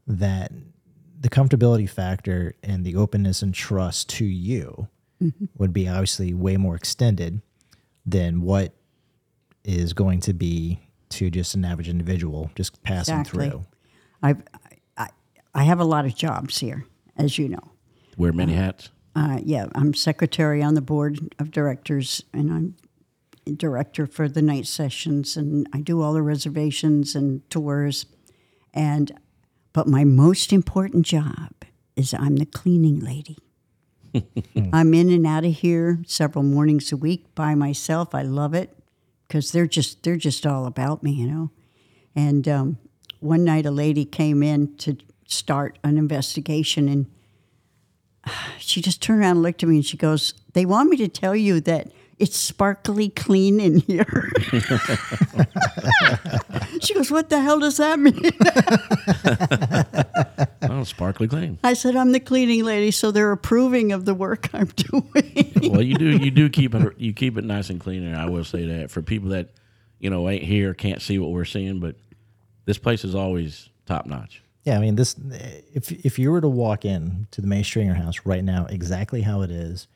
that the comfortability factor and the openness and trust to you would be obviously way more extended than what is going to be to just an average individual just passing Exactly. through. I've, I, I have a lot of jobs here, as you know. Wear many hats. Uh, yeah, I'm secretary on the board of directors, and I'm director for the night sessions, and I do all the reservations and tours. And but my most important job is I'm the cleaning lady. I'm in and out of here several mornings a week by myself. I love it because they're just they're just all about me, you know. And um, one night, a lady came in to start an investigation, and she just turned around and looked at me and she goes, They want me to tell you that it's sparkly clean in here. she goes, What the hell does that mean? Oh, sparkly clean. I said, I'm the cleaning lady, so they're approving of the work I'm doing. well, you do you do keep it you keep it nice and clean. and I will say that for people that you know ain't here can't see what we're seeing, but this place is always top notch. Yeah, I mean this. If if you were to walk in to the May Stringer house right now, exactly how it is,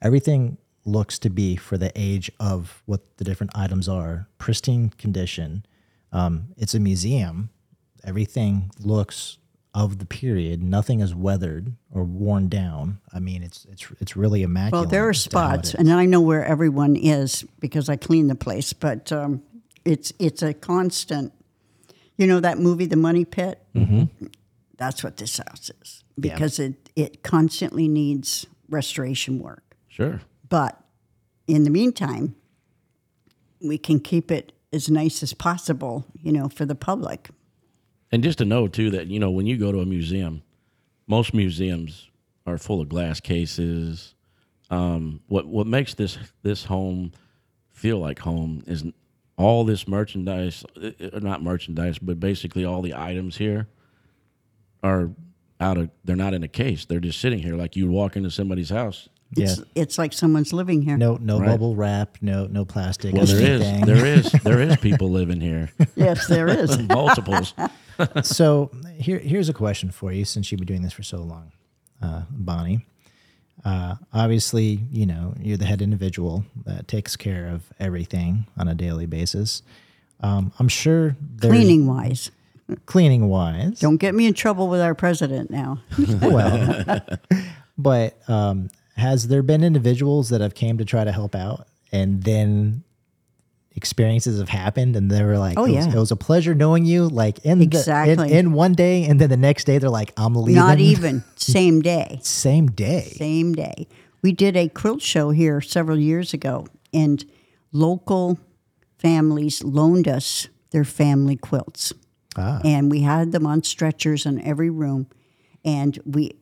everything looks to be for the age of what the different items are, pristine condition. Um, it's a museum. Everything looks of the period. Nothing is weathered or worn down. I mean, it's it's it's really immaculate. Well, there are as to how it spots, and I know where everyone is because I clean the place. But um, it's it's a constant. You know that movie, The Money Pit. Mm-hmm. That's what this house is Yeah. because it it constantly needs restoration work. Sure. But in the meantime, we can keep it as nice as possible. You know, for the public. And just to know too that you know when you go to a museum, most museums are full of glass cases. Um, what what makes this this home feel like home is all this merchandise, uh, uh, not merchandise, but basically all the items here are out of. They're not in a case. They're just sitting here like you walk into somebody's house. Yeah. It's, it's like someone's living here. No, no Right. bubble wrap, no, no plastic. Well, there is anything. there is there is people living here, Yes, there is. multiples. so here, here's a question for you since you've been doing this for so long, uh, Bonnie. Uh, obviously, you know you're the head individual that takes care of everything on a daily basis. Um, I'm sure Cleaning wise. cleaning wise. Don't get me in trouble with our president now. well, but um, has there been individuals that have came to try to help out and then experiences have happened and they were like, Oh, it was, yeah. it was a pleasure knowing you. Like in the, Exactly. in, in one day, and then the next day they're like, I'm leaving. Not even same day. same day. Same day. We did a quilt show here several years ago, and local families loaned us their family quilts. Ah. And we had them on stretchers in every room. And we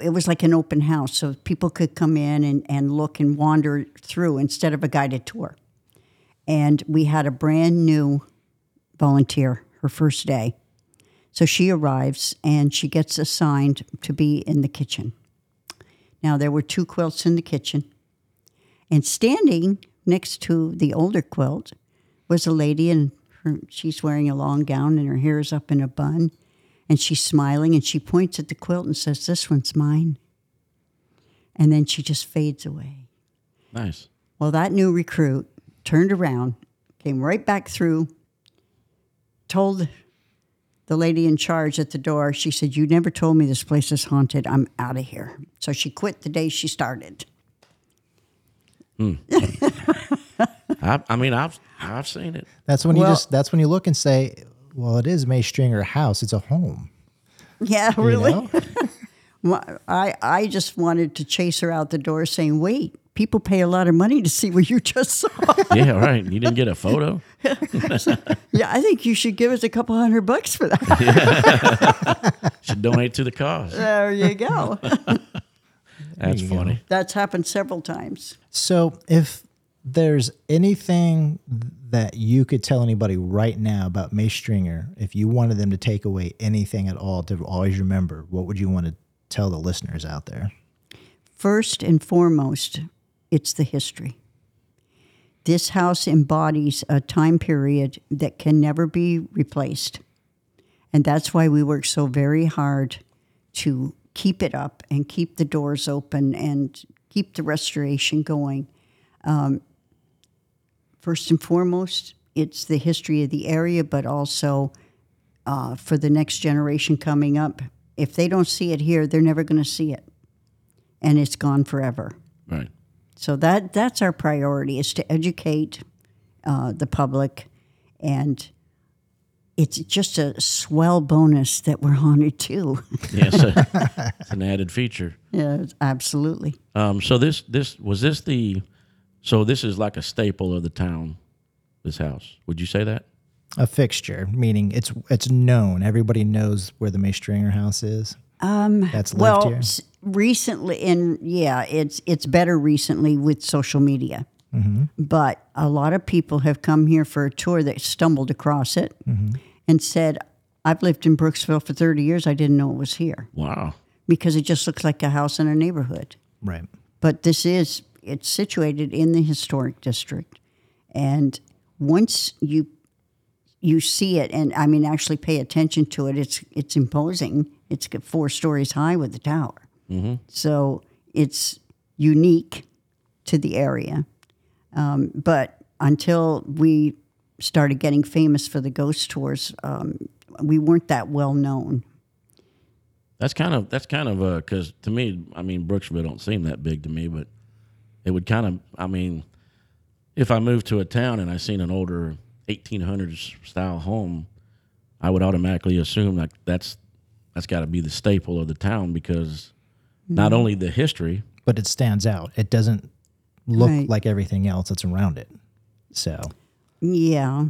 it was like an open house, so people could come in and, and look and wander through instead of a guided tour. And we had a brand new volunteer her first day. So she arrives and she gets assigned to be in the kitchen. Now, there were two quilts in the kitchen, and standing next to the older quilt was a lady, and her, she's wearing a long gown and her hair is up in a bun, and she's smiling and she points at the quilt and says, This one's mine. And then she just fades away. Nice. Well, that new recruit turned around, came right back through, told the lady in charge at the door, she said, You never told me this place is haunted. I'm out of here. So she quit the day she started. Hmm. I, I mean, I've I've seen it. That's when you just. That's when you look and say, "Well, it is May Stringer House. It's a home." Yeah, you really? know? I, I just wanted to chase her out the door saying, Wait, people pay a lot of money to see what you just saw. Yeah, right. You didn't get a photo. yeah, I think you should give us a couple hundred bucks for that. Should donate to the cause. there you go. That's you go. funny. That's happened several times. So, if there's anything that you could tell anybody right now about May Stringer, if you wanted them to take away anything at all to always remember, what would you want to tell the listeners out there? First and foremost, it's the history. this house embodies a time period that can never be replaced. And that's why we work so very hard to keep it up and keep the doors open and keep the restoration going. Um, first and foremost, it's the history of the area, but also uh, for the next generation coming up. If they don't see it here, they're never going to see it, and it's gone forever. Right. So that that's our priority is to educate uh, the public, and it's just a swell bonus that we're haunted too. Yes, it's an added feature. yeah, absolutely. Um, so this this was this the so this is like a staple of the town. This house, would you say that? A fixture, meaning it's it's known. Everybody knows where the May Stringer house is. Um, That's lived well, here. s- recently, and yeah, it's it's better recently with social media. Mm-hmm. But a lot of people have come here for a tour that stumbled across it Mm-hmm. and said, "I've lived in Brooksville for thirty years. I didn't know it was here Wow. because it just looks like a house in a neighborhood." Right. But this is it's situated in the historic district, and once you you see it, and I mean actually pay attention to it, it's it's imposing. It's four stories high with the tower, so it's unique to the area. Um, but until we started getting famous for the ghost tours, um, we weren't that well known. That's kind of that's kind of uh because to me, I mean, Brooksville don't seem that big to me, but it would kind of, I mean, if I moved to a town and I seen an older 1800s style home, I would automatically assume like that's that's got to be the staple of the town because not mm. only the history, But it stands out. It doesn't look Right. like everything else that's around it. So Yeah.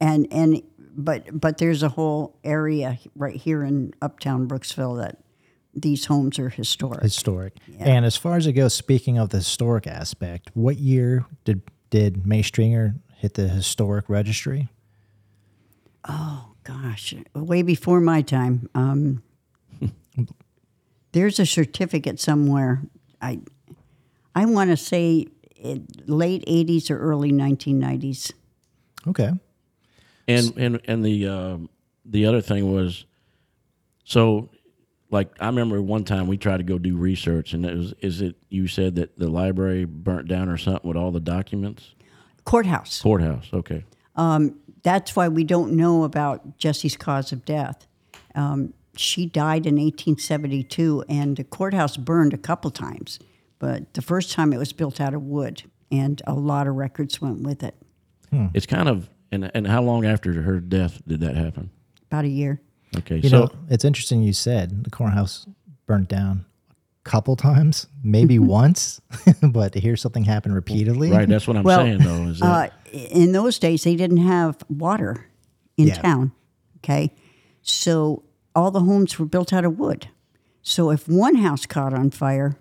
And and but but there's a whole area right here in uptown Brooksville that these homes are historic. historic. And as far as it goes, speaking of the historic aspect, what year did did May Stringer hit the historic registry? Oh gosh, way before my time. Um, there's a certificate somewhere. I I want to say it, late 80s or early 1990s. Okay. and and and the um, the other thing was, so like I remember one time we tried to go do research, and it was is it you said that the library burnt down or something with all the documents? Courthouse. Courthouse, okay. Um, that's why we don't know about Jesse's cause of death. Um, she died in 1872, and the courthouse burned a couple times, but the first time it was built out of wood, and a lot of records went with it. It's kind of and and how long after her death did that happen? About a year. Okay, You so know, it's interesting you said the courthouse burnt down a couple times, maybe once, but to hear something happen repeatedly. right, that's what I'm Well, saying though. Is that Uh, in those days, they didn't have water in Yeah. town. Okay, so all the homes were built out of wood. So if one house caught on fire,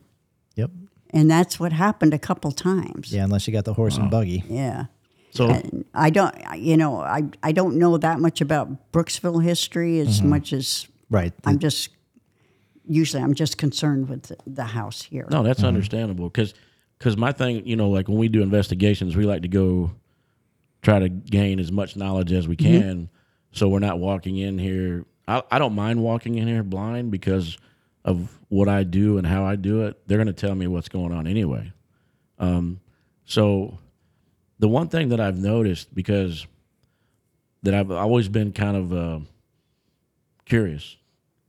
Yep. and that's what happened a couple times. Yeah, unless you got the horse and buggy. Yeah. So? Uh, I don't, you know, I, I don't know that much about Brooksville history as mm-hmm. much as Right. I'm just, usually I'm just concerned with the, the house here. No, that's mm-hmm. understandable because because my thing, you know, like when we do investigations, we like to go try to gain as much knowledge as we mm-hmm. can, so we're not walking in here. I, I don't mind walking in here blind because of what I do and how I do it. They're going to tell me what's going on anyway. Um, so the one thing that I've noticed because that I've always been kind of uh, curious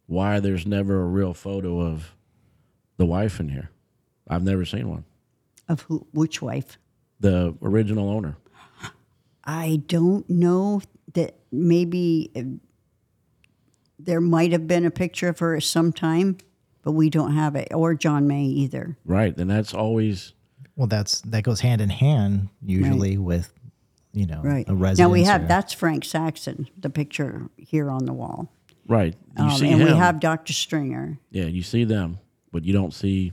why there's never a real photo of the wife in here. I've never seen one. Of who, which wife? The original owner. I don't know that maybe uh, there might have been a picture of her sometime, but we don't have it, or John May either. Right. And that's always Well, that's that goes hand in hand usually with, you know, Right. a residence. now we have or- that's Frank Saxon, the picture here on the wall. right. You Um, see and him. we have Dr. Stringer. yeah, you see them, but you don't see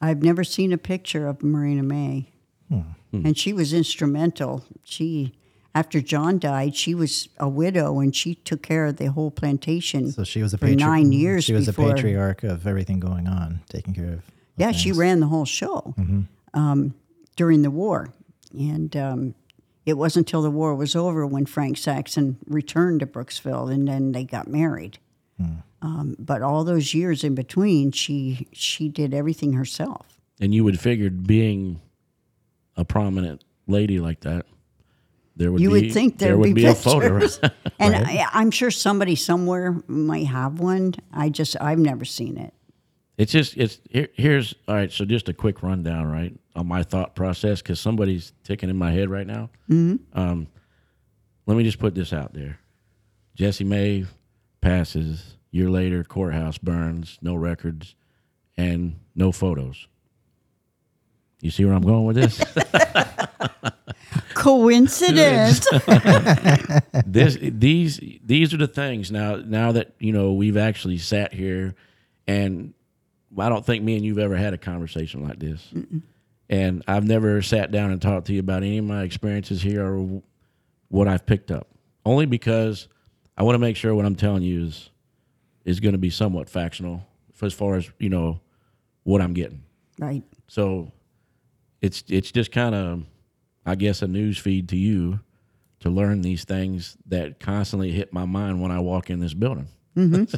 I've never seen a picture of Marina May. Hmm. And she was instrumental. She, after John died, she was a widow and she took care of the whole plantation. So she was a for patri- nine years. She was before, a patriarch of everything going on, taking care of. of Yeah, she ran the whole show Mm-hmm. Um, during the war. And um, it wasn't until the war was over when Frank Saxon returned to Brooksville, and then they got married. Um, but all those years in between, she she did everything herself. And you would figure being a prominent lady like that, there would You be would think there there'd be, be, a photo. pictures. and I, I'm sure somebody somewhere might have one. I just I've never seen it. It's just it's here, here's all right. So just a quick rundown, right, on my thought process because somebody's ticking in my head right now. Mm-hmm. Um, let me just put this out there: Jesse May passes. Year later, courthouse burns. No records and no photos. You see where I'm going with this? Coincidence? this these these are the things now now that you know we've actually sat here and I don't think me and you've ever had a conversation like this. And I've never sat down and talked to you about any of my experiences here or what I've picked up. Only because I want to make sure what I'm telling you is is going to be somewhat factional as far as, you know, what I'm getting. right. So it's it's just kind of I guess a news feed to you to learn these things that constantly hit my mind when I walk in this building. Mm-hmm.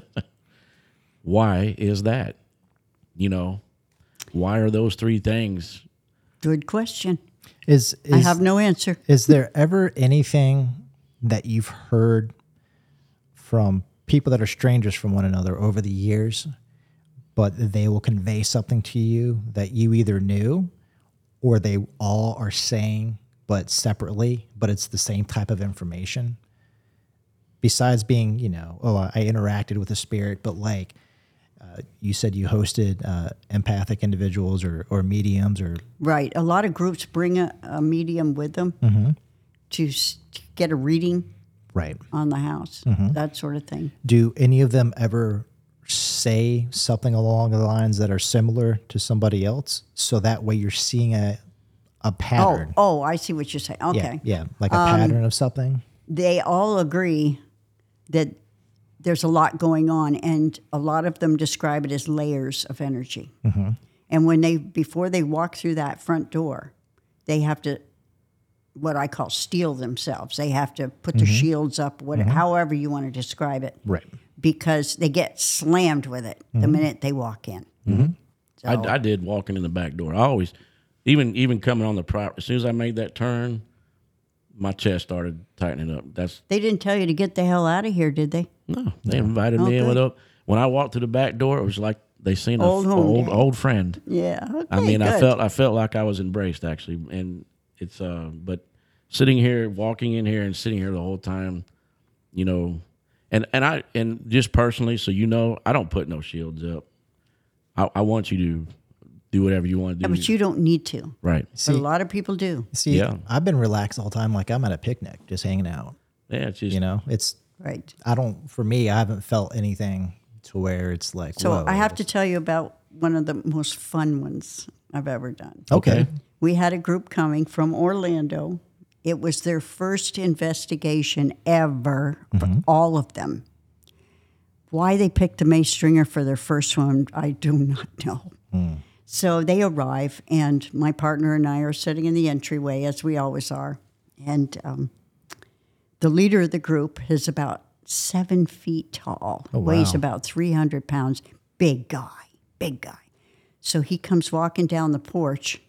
why is that? You know, why are those three things? Good question. Is, is I have no answer. Is there ever anything that you've heard from people that are strangers from one another over the years, but they will convey something to you that you either knew or they all are saying, but separately, but it's the same type of information? Besides being, you know, oh, I interacted with a spirit, but like, uh, you said you hosted uh, empathic individuals or, or mediums or Right. A lot of groups bring a, a medium with them Mm-hmm. to, s- to get a reading right on the house, Mm-hmm. that sort of thing. do any of them ever say something along the lines that are similar to somebody else so that way you're seeing a a Oh, pattern oh, I see what you're saying. Okay. Um, yeah like a pattern of something They all agree that there's a lot going on, and a lot of them describe it as layers of energy. Mm-hmm. And when they, before they walk through that front door, they have to, what I call steel themselves. They have to put Mm-hmm. their shields up, what, however you want to describe it. right because they get slammed with it Mm-hmm. the minute they walk in. So, I, I did walking in the back door. I always, even even coming on the property, As soon as I made that turn, my chest started tightening up. That's they didn't tell you to get the hell out of here, did they? no. They invited me in Okay. with a. When I walked through the back door, it was like they seen a Old f- home old day. old friend. Yeah. Okay, I mean, I good. felt I felt like I was embraced actually, and it's uh, but sitting here, walking in here, and sitting here the whole time, you know, and and I and just personally, so you know, I don't put no shields up. I, I want you to do whatever you want to Yeah, do. but you don't need to. right? But a lot of people do. see Yeah. i've been relaxed all the time like i'm at a picnic just hanging out Yeah, it's just you know it's Right. i don't for me i haven't felt anything to where it's like So whoa. I have to tell you about one of the most fun ones I've ever done. okay, Okay. We had a group coming from Orlando. It was their first investigation ever for mm-hmm. all of them. Why they picked the May Stringer for their first one, I do not know. Hmm. So they arrive, and my partner and I are sitting in the entryway, as we always are. And um, the leader of the group is about seven feet tall, weighs wow. about 300 pounds, big guy, big guy. So he comes walking down the porch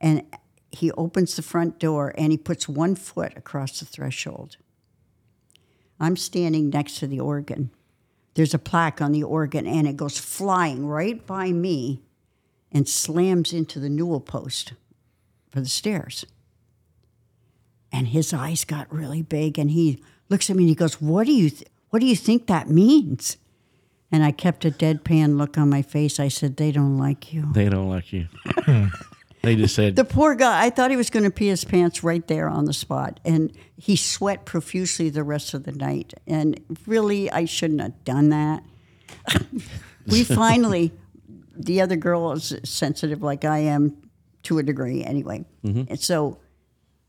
and he opens the front door and he puts one foot across the threshold. I'm standing next to the organ. There's a plaque on the organ and it goes flying right by me and slams into the newel post for the stairs. And his eyes got really big and he looks at me and he goes, "What do you th- what do you think that means?" And I kept a deadpan look on my face. I said, "They don't like you." they don't like you. they just said The poor guy, I thought he was going to pee his pants right there on the spot. And he sweat profusely the rest of the night. And really, I shouldn't have done that. we finally, the other girl is sensitive like I am to a degree anyway. Mm-hmm. And so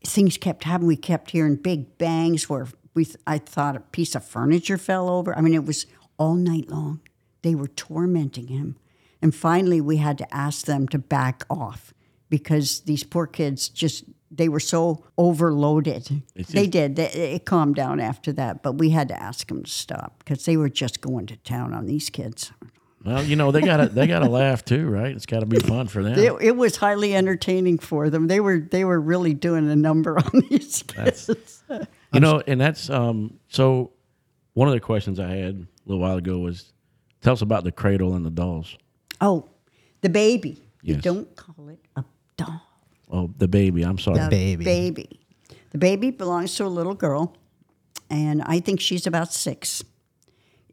things kept happening. We kept hearing big bangs where we, I thought a piece of furniture fell over. I mean, it was all night long. They were tormenting him. And finally, we had to ask them to back off because these poor kids just they were so overloaded. It's they did. They, it calmed down after that, but we had to ask them to stop because they were just going to town on these kids. Well, you know they got to they got to laugh too, right? It's got to be fun for them. It, it was highly entertaining for them. They were they were really doing a number on these kids. You know, and that's um. So one of the questions I had a little while ago was, tell us about the cradle and the dolls. oh, the baby. You Yes. don't call it a doll. Oh, the baby. I'm sorry. The baby. Baby. The baby belongs to a little girl, and I think she's about six.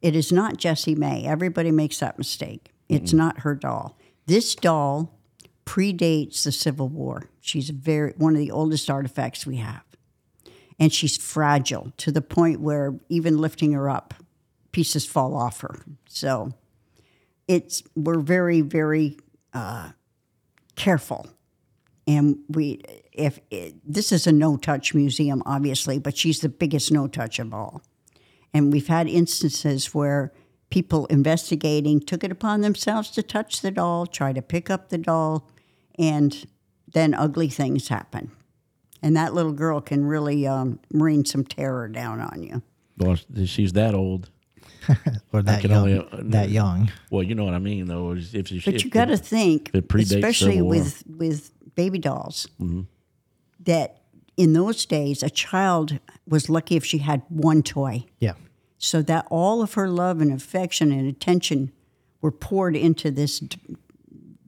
It is not Jessie May. Everybody makes that mistake. It's not her doll. This doll predates the Civil War. She's very one of the oldest artifacts we have. And she's fragile to the point where even lifting her up, pieces fall off her. So it's we're very, very uh, careful and we if it, this is a no touch museum obviously but she's the biggest no touch of all and we've had instances where people investigating took it upon themselves to touch the doll try to pick up the doll and then ugly things happen and that little girl can really um, rain some terror down on you Well, she's that old. or that young. only, uh, that young. Well, you know what I mean, though. If, if, But if you got to think, especially with with baby dolls, that in those days a child was lucky if she had one toy, Yeah. so that all of her love and affection and attention were poured into this d-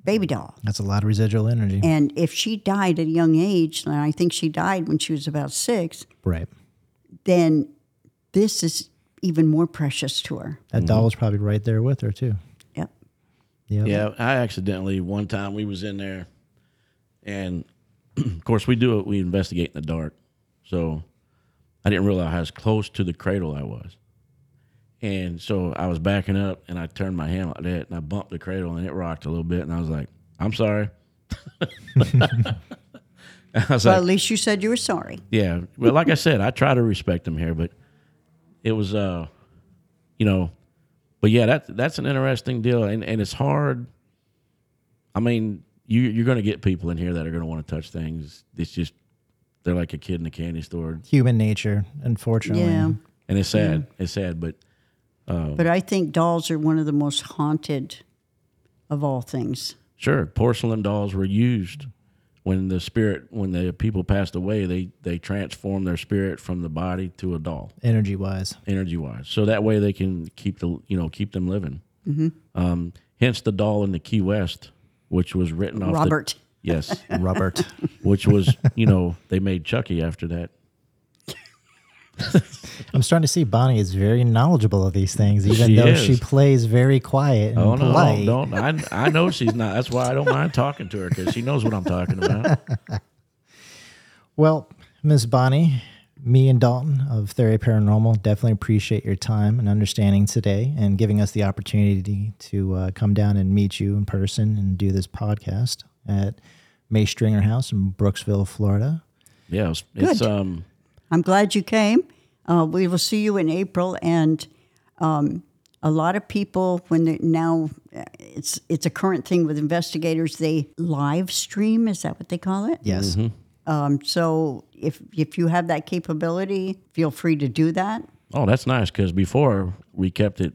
baby doll. That's a lot of residual energy. And if she died at a young age, and I think she died when she was about six, right. then this is even more precious to her. That mm-hmm. doll was probably right there with her too. Yep. Yeah. Yeah, I accidentally one time we was in there, and of course we do it. We investigate in the dark, so I didn't realize how close to the cradle I was, and so I was backing up, and I turned my hand like that, and I bumped the cradle, and it rocked a little bit, and I was like, "I'm sorry." I was Well, like, at least you said you were sorry. yeah. Well, like I said, I try to respect them here, but it was, uh, you know, but yeah, that that's an interesting deal, and and it's hard. I mean, you you're going to get people in here that are going to want to touch things. It's just they're like a kid in a candy store, Human nature, unfortunately. Yeah. and it's sad. It's sad, but But I think dolls are one of the most haunted of all things. sure, porcelain dolls were used when the spirit when the people passed away. They they transformed their spirit from the body to a doll. Energy wise. energy wise. So that way they can keep the you know keep them living. Mm-hmm. Um, hence the doll in the Key West, which was written off. the- Robert. yes, Robert. which was you know they made Chucky after that. I'm starting to see Bonnie is very knowledgeable of these things, even She though is. she plays very quiet and Oh no, polite. don't I? I know she's not. That's why I don't mind talking to her because she knows what I'm talking about. Well, Miss Bonnie, me and Dalton of Theory Paranormal definitely appreciate your time and understanding today and giving us the opportunity to uh, come down and meet you in person and do this podcast at May Stringer House in Brooksville, Florida. Yeah, it's, it's Good. um I'm glad you came. Uh, we will see you in April, and um, a lot of people when they now uh, it's it's a current thing with investigators. They live stream. Is that what they call it? Yes. Um, so if if you have that capability, feel free to do that. oh that's nice because before we kept it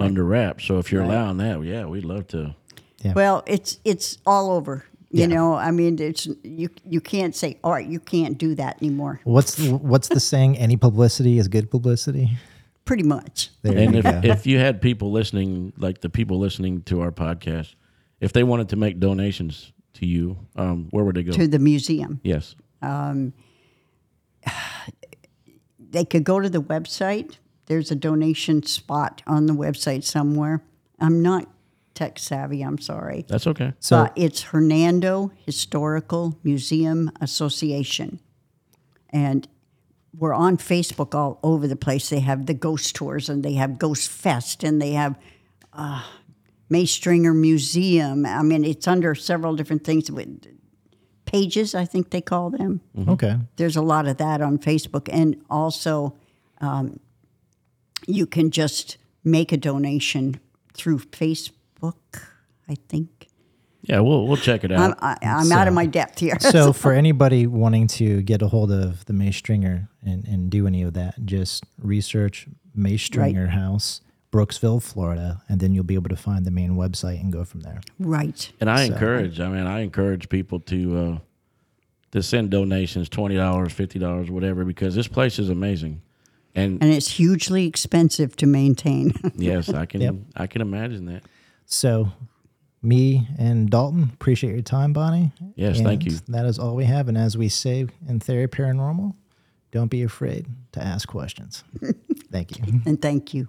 under wraps. So if you're allowing that, yeah, we'd love to. Yeah. Well, it's it's all over. You Yeah. know, I mean, it's you you can't say, all right, you can't do that anymore. What's the, what's the saying? Any publicity is good publicity. Pretty much. There And you if, go. if you had people listening, like the people listening to our podcast, if they wanted to make donations to you, um, where would they go? To the museum. yes. they could go to the website. There's a donation spot on the website somewhere. I'm not tech savvy, I'm sorry. That's okay. So but it's Hernando Historical Museum Association. And we're on Facebook all over the place. They have the ghost tours and they have Ghost Fest and they have uh, May Stringer Museum. I mean, it's under several different things. with Pages, I think they call them okay. there's a lot of that on Facebook, and also um, you can just make a donation through Facebook. I think Yeah, we'll we'll check it I'm, out. I, I'm out of my depth here. So for anybody wanting to get a hold of the May Stringer and, and do any of that, just research May Stringer House, Brooksville, Florida, and then you'll be able to find the main website and go from there. right. and I so- encourage. I mean, I encourage people to uh, to send donations, twenty dollars, fifty dollars, whatever, because this place is amazing. And And it's hugely expensive to maintain. yes, I can Yep. I can imagine that. So, me and Dalton appreciate your time, Bonnie. Yes, thank you. That is all we have. And as we say in Theory Paranormal, don't be afraid to ask questions. thank you. and thank you.